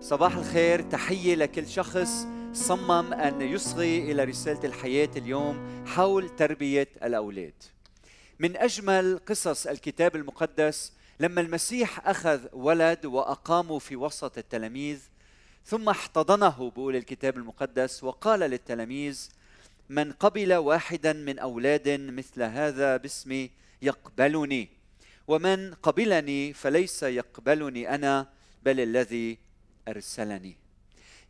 صباح الخير تحية لكل شخص صمم أن يصغي إلى رسالة الحياة اليوم حول تربية الأولاد. من أجمل قصص الكتاب المقدس لما المسيح أخذ ولد وأقامه في وسط التلاميذ ثم احتضنه بقول الكتاب المقدس وقال للتلاميذ من قبل واحدا من أولاد مثل هذا باسمي يقبلني ومن قبلني فليس يقبلني أنا بل الذي أرسلني.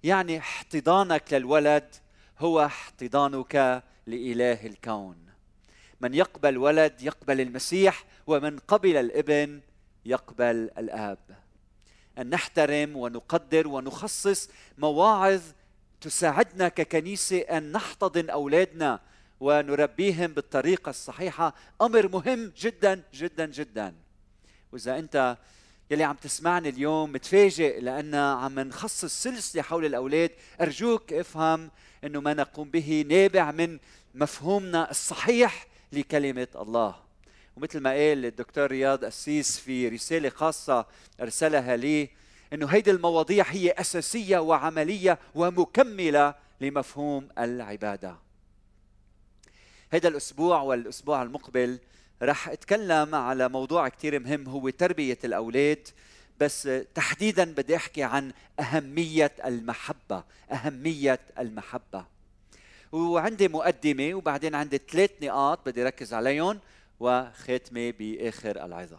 يعني احتضانك للولد هو احتضانك لإله الكون. من يقبل ولد يقبل المسيح ومن قبل الإبن يقبل الآب. أن نحترم ونقدر ونخصص مواعظ تساعدنا ككنيسة أن نحتضن أولادنا ونربيهم بالطريقة الصحيحة. أمر مهم جدا جدا جدا. وإذا أنت يلي عم تسمعني اليوم متفاجئ لأن عم نخصص سلسلة حول الأولاد. أرجوك افهم أنه ما نقوم به نابع من مفهومنا الصحيح لكلمة الله. ومثل ما قال الدكتور رياض أسيس في رسالة خاصة أرسلها لي أنه هيدي المواضيع هي أساسية وعملية ومكملة لمفهوم العبادة. هذا الأسبوع والأسبوع المقبل رح أتكلم على موضوع كتير مهم هو تربية الأولاد. بس تحديدا بدي أحكي عن أهمية المحبة أهمية المحبة. وعندي مقدمة وبعدين عندي ثلاث نقاط بدي ركز عليهم وخاتمة بآخر العظة.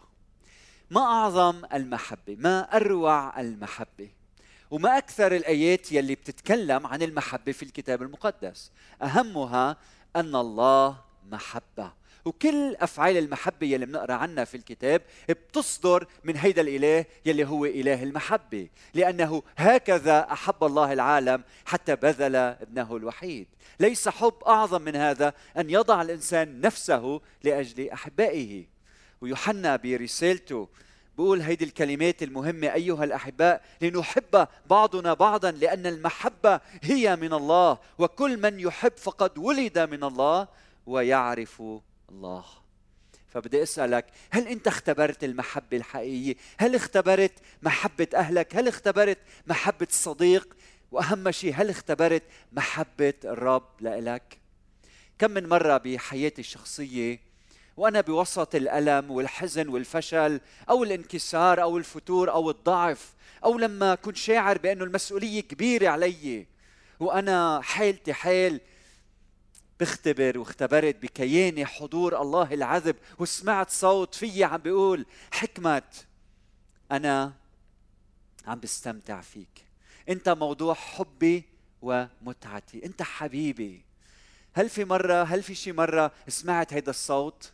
ما أعظم المحبة؟ ما أروع المحبة؟ وما أكثر الآيات يلي بتتكلم عن المحبة في الكتاب المقدس؟ أهمها أن الله محبة. وكل أفعال المحبة يلي بنقرا عنها في الكتاب بتصدر من هيدا الإله يلي هو إله المحبة لأنه هكذا أحب الله العالم حتى بذل ابنه الوحيد. ليس حب أعظم من هذا أن يضع الإنسان نفسه لأجل أحبائه. ويوحنا برسالته بقول هيدي الكلمات المهمة أيها الأحباء لنحب بعضنا بعضا لأن المحبة هي من الله وكل من يحب فقد ولد من الله ويعرف الله. فبدي أسألك هل أنت اختبرت المحبة الحقيقية؟ هل اختبرت محبة أهلك؟ هل اختبرت محبة الصديق؟ وأهم شيء هل اختبرت محبة الرب لإلك؟ كم من مرة بحياتي الشخصية وأنا بوسط الألم والحزن والفشل أو الانكسار أو الفتور أو الضعف أو لما كنت شاعر بأنه المسؤولية كبيرة علي وأنا حالتي حال بختبر واختبرت بكياني حضور الله العذب وسمعت صوت فيي عم بيقول حكمة أنا عم بستمتع فيك. أنت موضوع حبي ومتعتي. أنت حبيبي. هل في مرة هل في شي مرة سمعت هيدا الصوت؟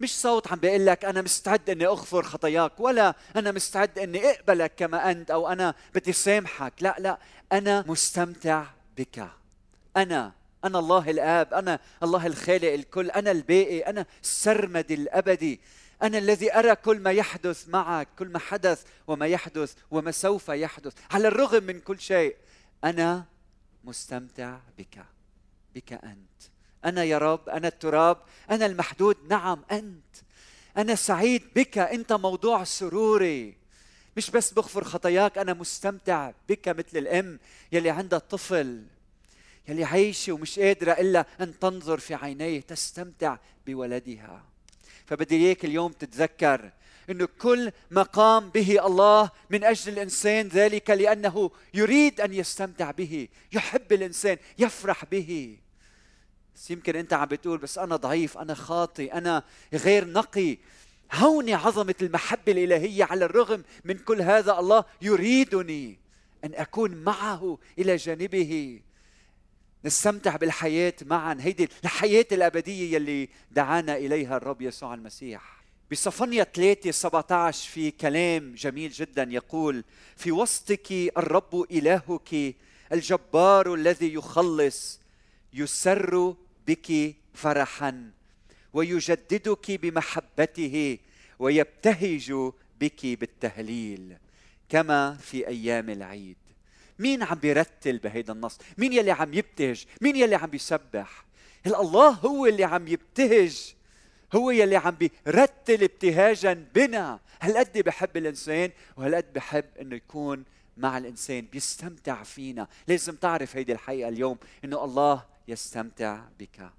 مش صوت عم بيقول لك أنا مستعد إني أغفر خطاياك ولا أنا مستعد إني أقبلك كما أنت أو أنا بدي سامحك. لا لا أنا مستمتع بك. أنا أنا الله الآب أنا الله الخالق الكل أنا الباقي أنا السرمد الأبدي. أنا الذي أرى كل ما يحدث معك كل ما حدث وما يحدث وما سوف يحدث. على الرغم من كل شيء أنا مستمتع بك بك أنت. أنا يا رب أنا التراب أنا المحدود. نعم أنت. أنا سعيد بك أنت موضوع سروري. مش بس بغفر خطاياك أنا مستمتع بك مثل الأم يلي عندها طفل. يلي عايشة ومش قادرة إلا أن تنظر في عينيه تستمتع بولدها. فبدي إياك اليوم تتذكر إنه كل ما قام به الله من أجل الإنسان ذلك لأنه يريد أن يستمتع به يحب الإنسان يفرح به. بس يمكن أنت عم بتقول بس أنا ضعيف أنا خاطي أنا غير نقي. هون عظمة المحبة الإلهية على الرغم من كل هذا الله يريدني أن أكون معه إلى جانبه. نستمتع بالحياة معا. هيدي الحياة الأبدية يلي دعانا إليها الرب يسوع المسيح. بصفنيا 3 17 في كلام جميل جدا يقول في وسطك الرب إلهك الجبار الذي يخلص يسر بك فرحا ويجددك بمحبته ويبتهج بك بالتهليل. كما في أيام العيد. مين عم بيرتل بهيدا النص؟ مين يلي عم يبتهج؟ مين يلي عم بيسبح؟ الله هو اللي عم يبتهج. هو يلي عم بيرتل ابتهاجا بنا. هالقد بحب الإنسان وهالقد بحب إنه يكون مع الإنسان بيستمتع فينا. لازم تعرف هيدي الحقيقة اليوم إنه الله يستمتع بك.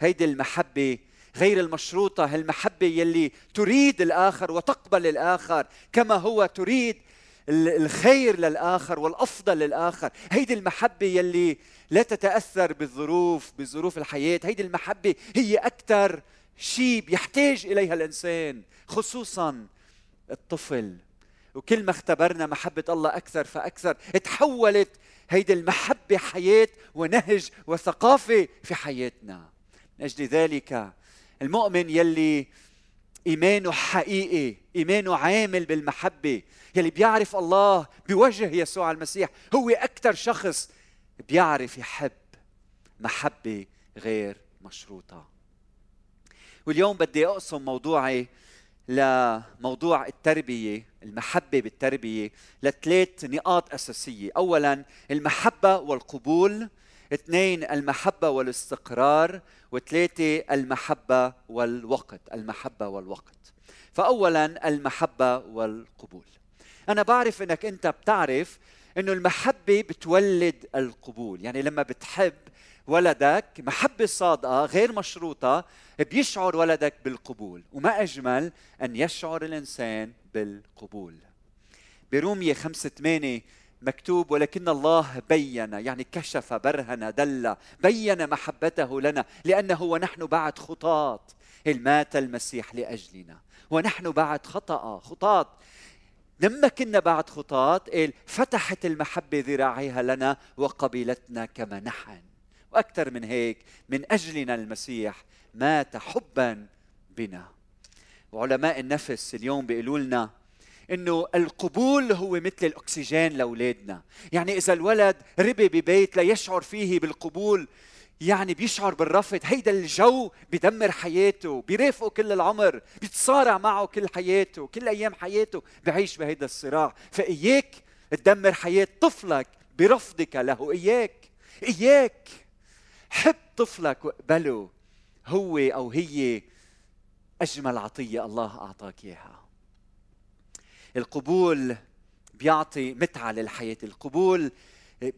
هيدي المحبة غير المشروطة هالمحبة يلي تريد الآخر وتقبل الآخر كما هو تريد الخير للآخر والأفضل للآخر. هيدي المحبة يلي لا تتأثر بالظروف بظروف الحياة. هيدي المحبة هي أكثر شيء بيحتاج إليها الإنسان خصوصا الطفل. وكل ما اختبرنا محبة الله أكثر فأكثر تحولت هيدي المحبة حياة ونهج وثقافة في حياتنا. من أجل ذلك المؤمن يلي إيمانه حقيقي إيمانه عامل بالمحبة. يلي بيعرف الله بوجه يسوع المسيح. هو أكثر شخص بيعرف يحب محبة غير مشروطة. واليوم بدي أقسم موضوعي لموضوع التربية المحبة بالتربية لثلاث نقاط أساسية. أولا المحبة والقبول. اثنين المحبة والاستقرار وثلاثة المحبة والوقت المحبة والوقت. فأولا المحبة والقبول. أنا بعرف أنك أنت بتعرف أنه المحبة بتولد القبول. يعني لما بتحب ولدك محبة صادقة غير مشروطة بيشعر ولدك بالقبول. وما أجمل أن يشعر الإنسان بالقبول. برومية خمسة ثمانية مكتوب ولكن الله بين يعني كشف برهن دل بين محبته لنا لأنه ونحن بعد خطاط مات المسيح لأجلنا؟ ونحن بعد خطأ خطاط لما كنا بعد خطاط فتحت المحبة ذراعيها لنا وقبلتنا كما نحن. وأكثر من هيك من أجلنا المسيح مات حبا بنا. وعلماء النفس اليوم بيقولوا لنا إنه القبول هو مثل الأكسجين لأولادنا. يعني إذا الولد ربي ببيت لا يشعر فيه بالقبول يعني بيشعر بالرفض. هيدا الجو بدمر حياته بيرافقه كل العمر بيتصارع معه كل حياته كل أيام حياته بعيش بهيدا الصراع. فإياك تدمر حياة طفلك برفضك له. إياك إياك. حب طفلك وأقبله هو أو هي أجمل عطية الله أعطاك إياها. القبول بيعطي متعة للحياة. القبول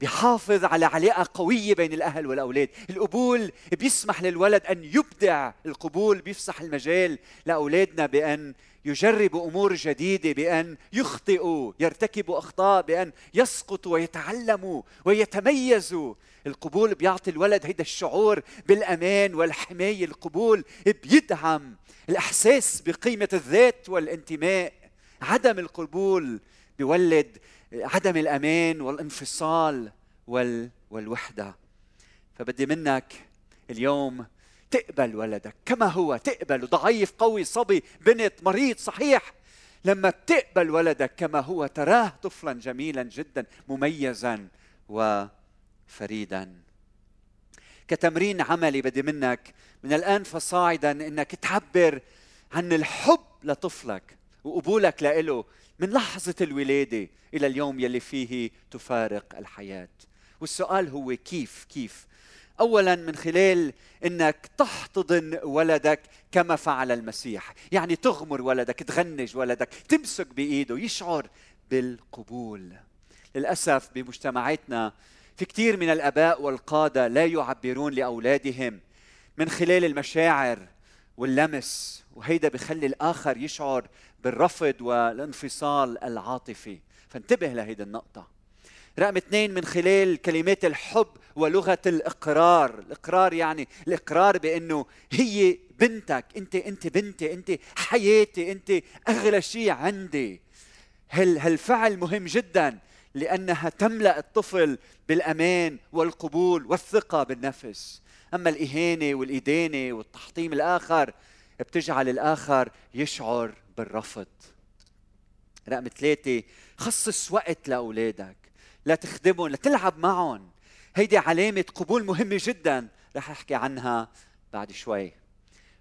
بيحافظ على علاقة قوية بين الأهل والأولاد. القبول بيسمح للولد أن يبدع. القبول بيفسح المجال لأولادنا بأن يجربوا أمور جديدة بأن يخطئوا يرتكبوا أخطاء بأن يسقطوا ويتعلموا ويتميزوا. القبول بيعطي الولد هيدا الشعور بالأمان والحماية. القبول بيدعم الإحساس بقيمة الذات والانتماء. عدم القبول بيولد عدم الأمان والانفصال وال والوحدة. فبدي منك اليوم تقبل ولدك كما هو تقبل. ضعيف قوي صبي بنت مريض صحيح. لما بتقبل ولدك كما هو تراه طفلا جميلا جدا مميزا وفريدا. كتمرين عملي بدي منك من الآن فصاعدا إنك تعبر عن الحب لطفلك. وقبولك له من لحظة الولادة إلى اليوم يلي فيه تفارق الحياة. والسؤال هو كيف كيف؟ اولا من خلال إنك تحتضن ولدك كما فعل المسيح. يعني تغمر ولدك تغنج ولدك تمسك بإيده يشعر بالقبول. للأسف بمجتمعاتنا في كثير من الأباء والقادة لا يعبرون لأولادهم من خلال المشاعر واللمس وهيدا بخلي الآخر يشعر بالرفض والانفصال العاطفي. فانتبه لهيدي النقطة. رقم اثنين من خلال كلمات الحب ولغة الإقرار. الإقرار يعني الإقرار بأنه هي بنتك. أنت أنت بنتي أنت حياتي أنت أغلى شيء عندي. هل هالفعل مهم جدا؟ لأنها تملأ الطفل بالأمان والقبول والثقة بالنفس. أما الإهانة والإدانة والتحطيم الآخر بتجعل الآخر يشعر بالرفض. رقم ثلاثة خصص وقت لأولادك لا تخدمهم لتلعب معهم. هيدي علامة قبول مهمة جدا رح أحكي عنها بعد شوي.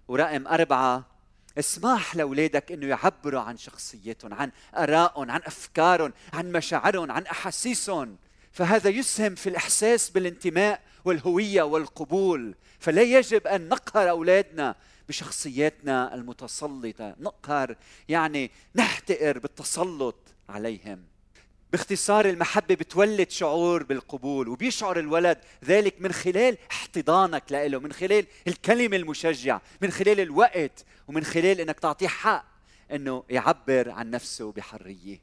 ورقم أربعة اسمح لأولادك أنه يعبروا عن شخصيتهم عن آرائهم عن أفكارهم عن مشاعرهم عن أحاسيسهم. فهذا يسهم في الإحساس بالانتماء والهوية والقبول. فلا يجب أن نقهر أولادنا بشخصياتنا المتسلطة. نقهر يعني نحتقر بالتسلط عليهم. باختصار المحبة بتولد شعور بالقبول وبيشعر الولد ذلك من خلال احتضانك له من خلال الكلمة المشجعة من خلال الوقت ومن خلال إنك تعطيه حق إنه يعبر عن نفسه بحرية.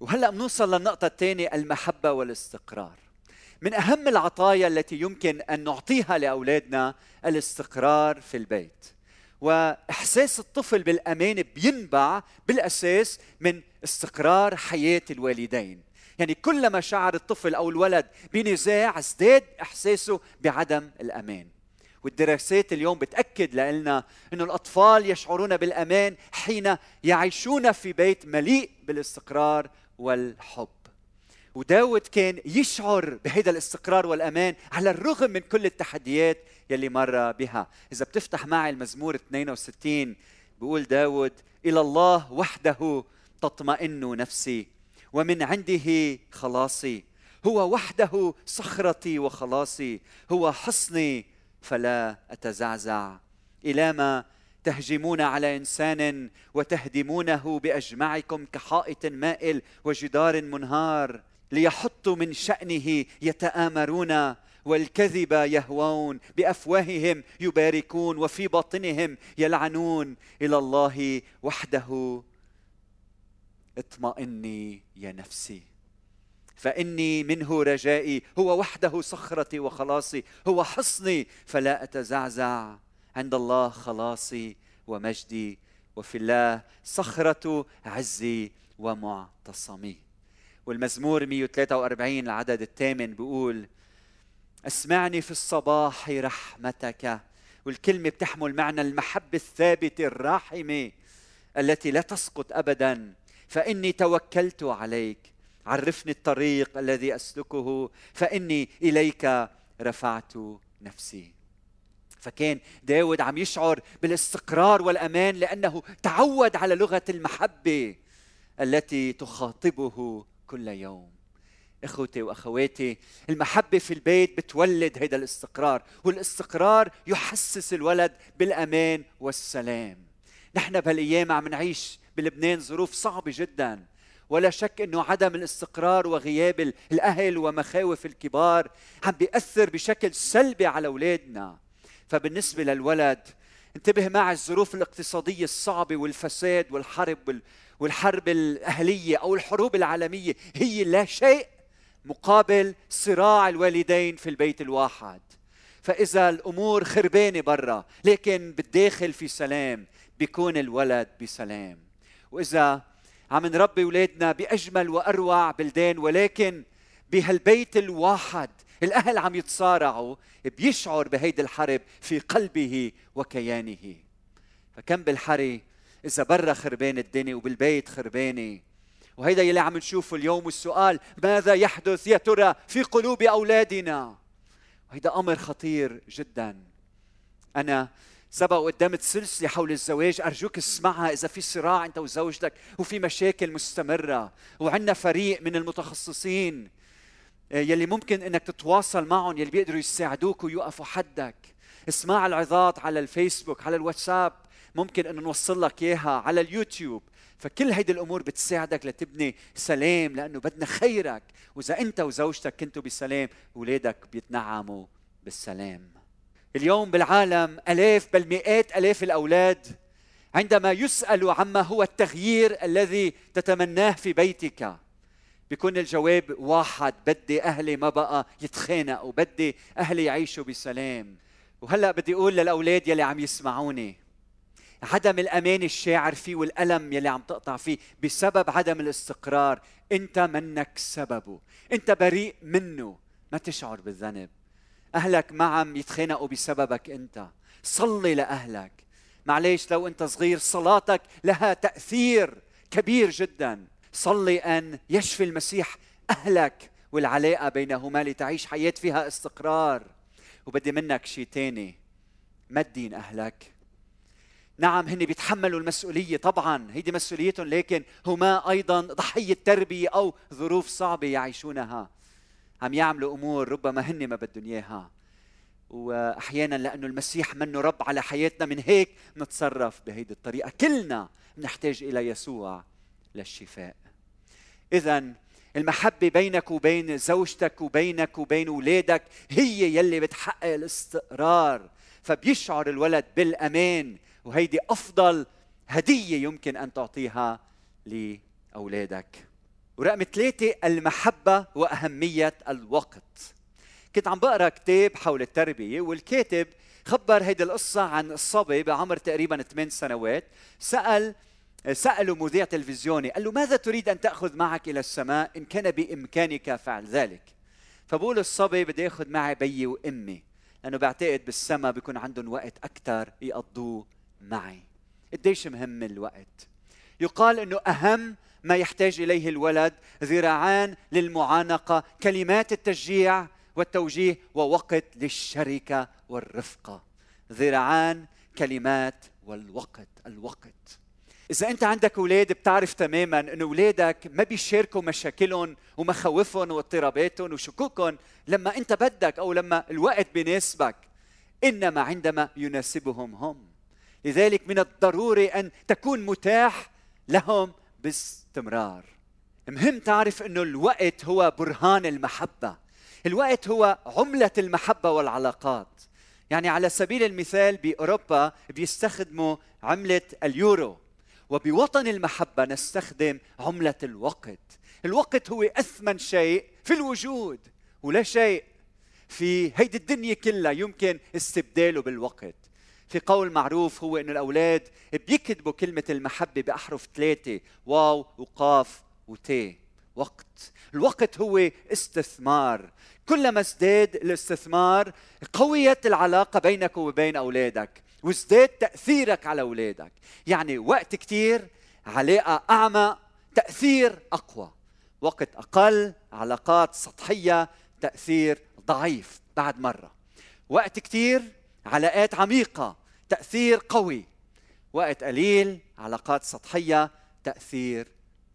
وهلأ بنوصل للنقطة الثانية المحبة والاستقرار. من أهم العطايا التي يمكن أن نعطيها لأولادنا الاستقرار في البيت. وإحساس الطفل بالأمان بينبع بالأساس من استقرار حياة الوالدين. يعني كلما شعر الطفل أو الولد بنزاع ازداد إحساسه بعدم الأمان. والدراسات اليوم بتأكد لنا إنه الأطفال يشعرون بالأمان حين يعيشون في بيت مليء بالاستقرار والحب. وداود كان يشعر بهذا الاستقرار والأمان على الرغم من كل التحديات يلي مر بها. إذا بتفتح معي المزمور 62 بيقول داود إلى الله وحده تطمئن نفسي ومن عنده خلاصي. هو وحده صخرتي وخلاصي هو حصني فلا أتزعزع. إلى ما تهجمون على إنسان وتهدمونه بأجمعكم كحائط مائل وجدار منهار. ليحطوا من شأنه يتآمرون والكذب يهوون بأفواههم يباركون وفي باطنهم يلعنون إلى الله وحده. اطمئني يا نفسي فإني منه رجائي هو وحده صخرتي وخلاصي هو حصني فلا أتزعزع عند الله خلاصي ومجدي وفي الله صخرة عزي ومعتصمي. والمزمور 143 العدد الثامن بيقول أسمعني في الصباح رحمتك. والكلمة بتحمل معنى المحبة الثابتة الراحمة التي لا تسقط أبدا. فإني توكلت عليك عرفني الطريق الذي أسلكه فإني إليك رفعت نفسي. فكان داود عم يشعر بالاستقرار والأمان لأنه تعود على لغة المحبة التي تخاطبه كل يوم. إخوتي وأخواتي المحبة في البيت بتولد هذا الاستقرار والاستقرار يحسس الولد بالأمان والسلام. نحن بهالأيام عم نعيش بلبنان ظروف صعبة جدا. ولا شك إنه عدم الاستقرار وغياب الأهل ومخاوف الكبار عم بيأثر بشكل سلبي على أولادنا. فبالنسبة للولد انتبه مع الظروف الاقتصادية الصعبة والفساد والحرب والحرب الأهلية أو الحروب العالمية هي لا شيء مقابل صراع الوالدين في البيت الواحد. فإذا الأمور خربانة برا لكن بالداخل في سلام بيكون الولد بسلام. وإذا عم نربي أولادنا بأجمل وأروع بلدان ولكن بهالبيت الواحد الأهل عم يتصارعوا بيشعر بهيدي الحرب في قلبه وكيانه. فكم بالحري إذا برا خربان الدنيا وبالبيت خربانة. وهيدا يلي عم نشوفه اليوم والسؤال ماذا يحدث يا ترى في قلوب أولادنا؟ وهيدا أمر خطير جدا. أنا سبق وقدمت سلسلة حول الزواج أرجوك اسمعها إذا في صراع أنت وزوجتك وفي مشاكل مستمرة. وعندنا فريق من المتخصصين آه، يلي ممكن إنك تتواصل معهم يلي بيقدروا يساعدوك ويوقفوا حدك. اسمع العظات على الفيسبوك على الواتساب. ممكن انه نوصل لك إياها على اليوتيوب. فكل هيدي الأمور بتساعدك لتبني سلام لأنه بدنا خيرك. وإذا أنت وزوجتك كنتوا بسلام اولادك بيتنعموا بالسلام. اليوم بالعالم ألاف بل مئات ألاف الأولاد عندما يسالوا عما هو التغيير الذي تتمناه في بيتك. بيكون الجواب واحد بدي أهلي ما بقى يتخانقوا بدي أهلي يعيشوا بسلام. وهلأ بدي أقول للأولاد يلي عم يسمعوني عدم الأمان الشاعر فيه والألم يلي عم تقطع فيه بسبب عدم الاستقرار. انت منك سببه. انت بريء منه. ما تشعر بالذنب. أهلك ما عم يتخانقوا بسببك انت. صلي لأهلك. معليش لو انت صغير صلاتك لها تأثير كبير جدا. صلي أن يشفي المسيح أهلك والعلاقة بينهما لتعيش حياة فيها استقرار. وبدي منك شيء تاني. ما تدين أهلك؟ نعم هن بيتحملوا المسؤولية طبعا. هيدي مسؤوليتهم لكن هما أيضا ضحية تربية أو ظروف صعبة يعيشونها. عم يعملوا أمور ربما هن ما بدهم إياها. واحيانا لأنه المسيح منه رب على حياتنا من هيك نتصرف بهيدي الطريقة. كلنا نحتاج إلى يسوع للشفاء. اذا المحبة بينك وبين زوجتك وبينك وبين أولادك هي يلي بتحقق الاستقرار. فبيشعر الولد بالأمان. وهيدي أفضل هدية يمكن أن تعطيها لأولادك. ورقم ثلاثة المحبة وأهمية الوقت. كنت عم بقرأ كتاب حول التربية والكاتب خبر هيدي القصة عن الصبي بعمر تقريبا 8 سنوات. سأل سأله مذيع تلفزيوني قال له ماذا تريد أن تأخذ معك إلى السماء؟ إن كان بإمكانك فعل ذلك. فبقول الصبي بدي أخذ معي بيي وأمي لأنه بعتقد بالسماء بيكون عندهم وقت أكثر يقضوه معي. قديش مهم الوقت؟ يقال أنه أهم ما يحتاج إليه الولد ذراعان للمعانقة كلمات التشجيع والتوجيه ووقت للشركة والرفقة ذراعان كلمات والوقت الوقت. إذا أنت عندك أولاد بتعرف تماما أن أولادك ما بيشاركوا مشاكلهم ومخاوفهم واضطراباتهم وشكوكهم لما أنت بدك أو لما الوقت بيناسبك إنما عندما يناسبهم هم. لذلك من الضروري أن تكون متاح لهم باستمرار. مهم تعرف أنه الوقت هو برهان المحبة. الوقت هو عملة المحبة والعلاقات. يعني على سبيل المثال بأوروبا بيستخدموا عملة اليورو وبوطن المحبة نستخدم عملة الوقت. الوقت هو أثمن شيء في الوجود ولا شيء في هيدي الدنيا كلها يمكن استبداله بالوقت. في قول معروف هو إنه الأولاد بيكتبوا كلمة المحبة بأحرف ثلاثة واو وقاف وتي وقت. الوقت هو استثمار. كلما ازداد الاستثمار قويت العلاقة بينك وبين أولادك وازداد تأثيرك على أولادك. يعني وقت كثير علاقة اعمق تأثير أقوى. وقت أقل علاقات سطحية تأثير ضعيف بعد مرة. وقت كثير علاقات عميقة تأثير قوي. وقت قليل علاقات سطحية تأثير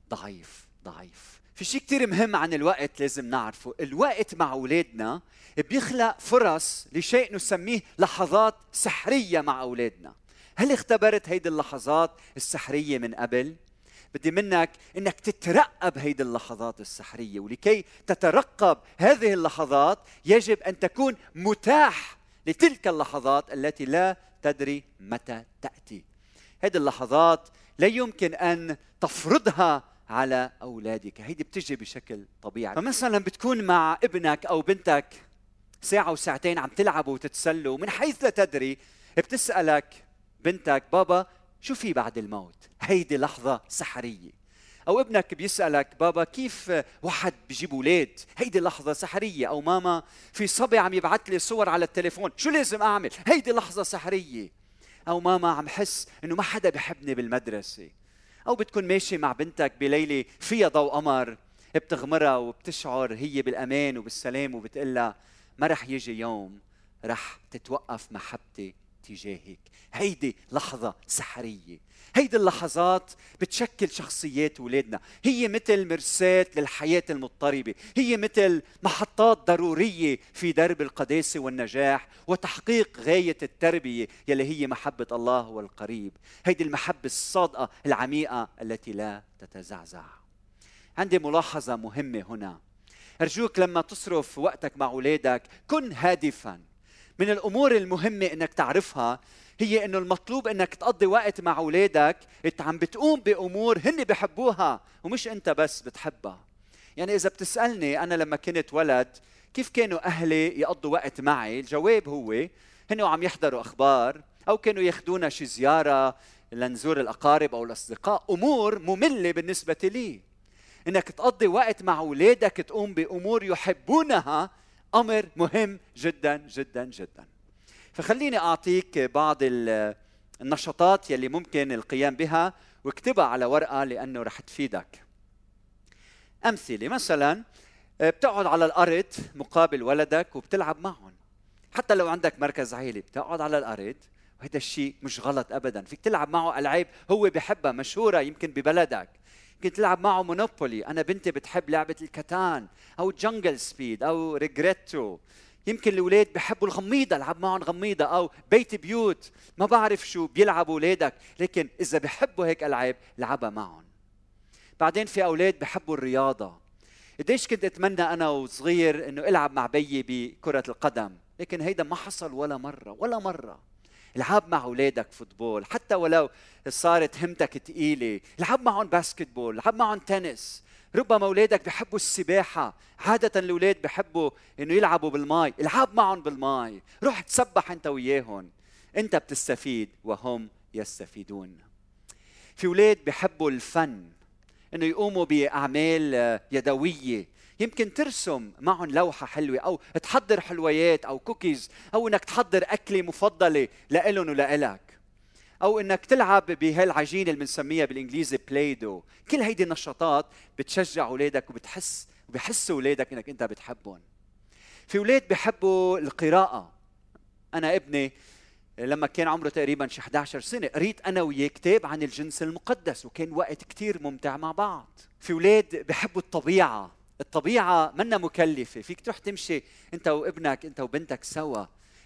ضعيف ضعيف. في شيء كثير مهم عن الوقت لازم نعرفه. الوقت مع أولادنا بيخلق فرص لشيء نسميه لحظات سحرية مع أولادنا. هل اختبرت هيدي اللحظات السحرية من قبل؟ بدي منك إنك تترقب هيدي اللحظات السحرية. ولكي تترقب هذه اللحظات يجب أن تكون متاح لتلك اللحظات التي لا تدري متى تأتي. هذه اللحظات لا يمكن أن تفرضها على أولادك. هيدي بتجي بشكل طبيعي. فمثلا بتكون مع ابنك أو بنتك ساعة وساعتين عم تلعبوا وتتسلوا من حيث لا تدري بتسألك بنتك بابا شو في بعد الموت؟ هيدي لحظة سحرية. أو ابنك بيسألك بابا كيف واحد بيجيب أولاد؟ هيدي لحظة سحرية. أو ماما في صبي عم يبعث لي صور على التليفون. شو لازم أعمل؟ هيدي لحظة سحرية. أو ماما عم حس إنه ما حدا بحبني بالمدرسة. أو بتكون ماشي مع بنتك بليلة فيها ضوء قمر بتغمرها وبتشعر هي بالأمان وبالسلام وبتقلها ما رح يجي يوم رح تتوقف محبتي تجاهك. هيدي لحظة سحرية. هيدي اللحظات بتشكل شخصيات أولادنا هي مثل مرساة للحياة المضطربة. هي مثل محطات ضرورية في درب القداسة والنجاح وتحقيق غاية التربية يلي هي محبة الله والقريب. هيدي المحبة الصادقة العميقة التي لا تتزعزع. عندي ملاحظة مهمة هنا. أرجوك لما تصرف وقتك مع أولادك كن هادفا. من الأمور المهمة أنك تعرفها هي إنه المطلوب إنك تقضي وقت مع أولادك. إنت عم بتقوم بأمور هن بحبوها ومش إنت بس بتحبها. يعني إذا بتسألني أنا لما كنت ولد كيف كانوا أهلي يقضوا وقت معي؟ الجواب هو هن عم يحضروا أخبار أو كانوا ياخذونا شي زيارة لنزور الأقارب أو الأصدقاء. أمور مملة بالنسبة لي. إنك تقضي وقت مع أولادك تقوم بأمور يحبونها أمر مهم جدا جدا جدا. فخليني أعطيك بعض النشاطات يلي ممكن القيام بها واكتبها على ورقة لأنه رح تفيدك. أمثلة مثلا بتقعد على الأرض مقابل ولدك وبتلعب معهم. حتى لو عندك مركز عائلي بتقعد على الأرض وهذا الشيء مش غلط ابدا. فيك تلعب معه ألعاب هو بحبها مشهورة يمكن ببلدك. يمكن تلعب معه مونوبولي. أنا بنتي بتحب لعبة الكتان أو Jungle Speed أو Ligretto يمكن الأولاد بحبوا الغميضة ألعب معهم غميضة أو بيت بيوت. ما بعرف شو بيلعبوا أولادك لكن إذا بحبوا هيك ألعاب لعبها معهم. بعدين في أولاد بحبوا الرياضة. قديش كنت أتمنى أنا وصغير إنه ألعب مع بيي بكرة القدم لكن هيدا ما حصل ولا مرة ولا مرة. العب مع أولادك football حتى ولو صارت همتك ثقيله العب معهم basketball العب معهم تنس. ربما أولادك بحبوا السباحة عادة الأولاد بحبوا إنه يلعبوا بالماء العب معهم بالماء روح تسبح أنت وياهم. أنت بتستفيد وهم يستفيدون. في أولاد بحبوا الفن إنه يقوموا بأعمال يدوية. يمكن ترسم معهم لوحة حلوة أو تحضر حلويات أو كوكيز أو إنك تحضر أكلة مفضلة لإلهم ولإلك. أو إنك تلعب بهالعجينة اللي بنسميها بالإنجليزي Play-Doh كل هيدي النشاطات بتشجع أولادك وبتحس وبحسوا أولادك إنك أنت بتحبهم. في أولاد بحبوا القراءة. أنا ابني لما كان عمره تقريبا شي 11 سنة قريت أنا وياه كتاب عن الجنس المقدس وكان وقت كتير ممتع مع بعض. في أولاد بحبوا الطبيعة. الطبيعة منا مكلفة. فيك تروح تمشي انت وابنك انت وبنتك سوا.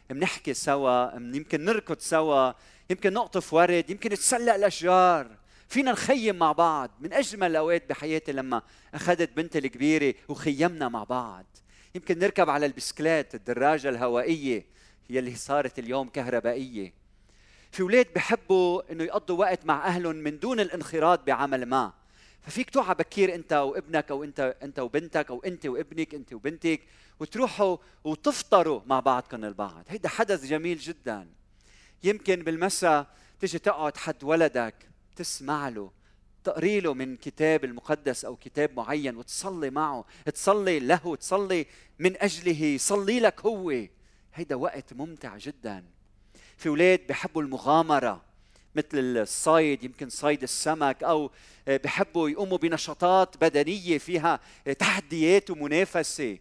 بنحكي سوا يمكن نركض سوا يمكن نقطف ورد يمكن نتسلق الأشجار. فينا نخيم مع بعض من أجمل الأوقات بحياتي لما أخذت بنتي الكبيرة وخيمنا مع بعض. يمكن نركب على البسكليت الدراجة الهوائية يلي صارت اليوم كهربائية. في أولاد بحبوا إنه يقضوا وقت مع أهلهم من دون الانخراط بعمل ما. ففيك توعى بكير انت وابنك أو انت انت وبنتك أو انت وابنك انت وبنتك وتروحوا وتفطروا مع بعضكم البعض. هيدا حدث جميل جدا. يمكن بالمساء تيجي تقعد حد ولدك تسمع له تقري له من كتاب المقدس أو كتاب معين وتصلي معه تصلي له تصلي من أجله يصلي لك هو. هيدا وقت ممتع جدا. في أولاد بحبوا المغامرة. مثل الصيد يمكن صيد السمك أو بحبوا يقوموا بنشاطات بدنية فيها تحديات ومنافسة.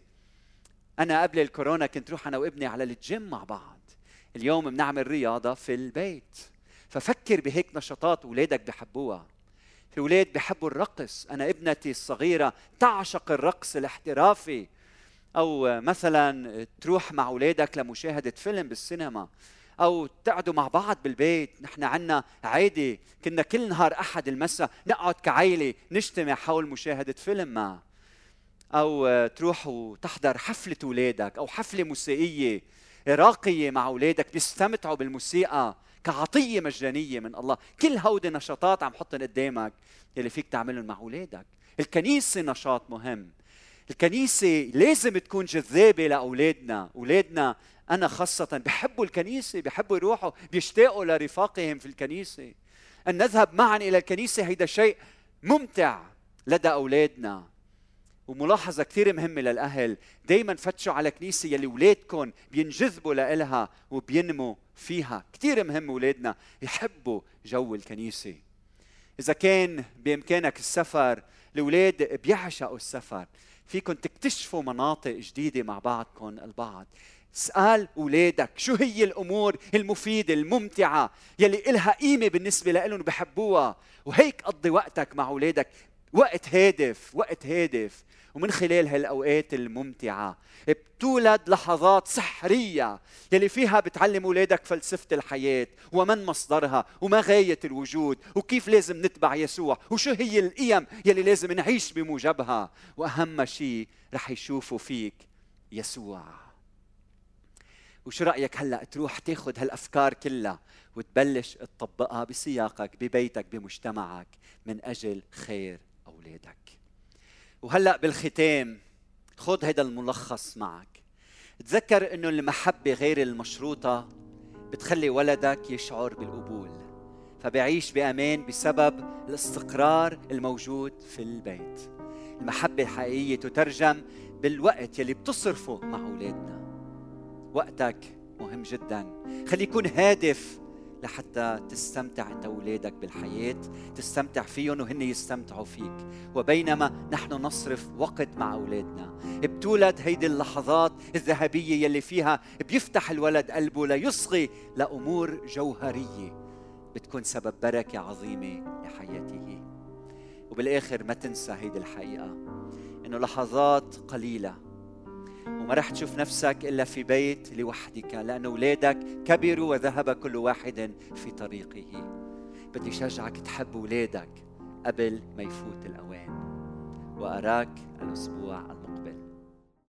أنا قبل الكورونا كنت روح أنا وابني على الجيم مع بعض. اليوم بنعمل رياضة في البيت. ففكر بهيك نشاطات اولادك بحبوها. في أولاد بحبوا الرقص. أنا ابنتي الصغيرة تعشق الرقص الاحترافي. أو مثلا تروح مع اولادك لمشاهدة فيلم بالسينما. أو تقعدوا مع بعض بالبيت. نحن عنا عادي. كنا كل نهار أحد المساء نقعد كعائلة نجتمع حول مشاهدة فيلم ما. أو تروح وتحضر حفلة اولادك أو حفلة موسيقية راقية مع اولادك بيستمتعوا بالموسيقى كعطية مجانية من الله. كل هودي نشاطات عم حطهم قدامك يلي فيك تعملهم مع اولادك الكنيسة نشاط مهم. الكنيسة لازم تكون جذابة لأولادنا. أولادنا أنا خاصة بحبوا الكنيسة بحبوا يروحوا بيشتاقوا لرفاقهم في الكنيسة. أن نذهب معا إلى الكنيسة هيدا شيء ممتع لدى أولادنا. وملاحظة كثير مهمة للأهل. دايما فتشوا على كنيسة يلي أولادكم بينجذبوا لإلها وبينموا فيها. كثير مهم أولادنا يحبوا جو الكنيسة. إذا كان بإمكانك السفر الأولاد بيعشقوا السفر. فيكم تكتشفوا مناطق جديدة مع بعضكم البعض. اسأل أولادك شو هي الأمور المفيدة الممتعة يلي إلها قيمة بالنسبة لهم بحبوها؟ وهيك قضي وقتك مع أولادك. وقت هادف وقت هادف. ومن خلال هالأوقات الممتعة بتولد لحظات سحرية يلي فيها بتعلم أولادك فلسفة الحياة ومن مصدرها وما غاية الوجود وكيف لازم نتبع يسوع وشو هي القيم يلي لازم نعيش بموجبها. وأهم شيء رح يشوفوا فيك يسوع. وشو رأيك هلأ تروح تاخذ هالأفكار كلها وتبلش تطبقها بسياقك ببيتك بمجتمعك من أجل خير أولادك. وهلأ بالختام خذ هذا الملخص معك. تذكر إنه المحبة غير المشروطة بتخلي ولدك يشعر بالقبول فبيعيش بأمان بسبب الاستقرار الموجود في البيت. المحبة الحقيقية تترجم بالوقت يلي بتصرفه مع أولادنا. وقتك مهم جدا. خلي يكون هادف لحتى تستمتع انت واولادك بالحياة تستمتع فيهم وهن يستمتعوا فيك. وبينما نحن نصرف وقت مع أولادنا. بتولد هيدي اللحظات الذهبية يلي فيها بيفتح الولد قلبه ليصغي لأمور جوهرية. بتكون سبب بركة عظيمة لحياته. وبالآخر ما تنسى هيدي الحقيقة إنه لحظات قليلة وما رح تشوف نفسك إلا في بيت لوحدك لأن أولادك كبروا وذهب كل واحد في طريقه. بدي شجعك تحب أولادك قبل ما يفوت الأوان. وأراك الأسبوع المقبل.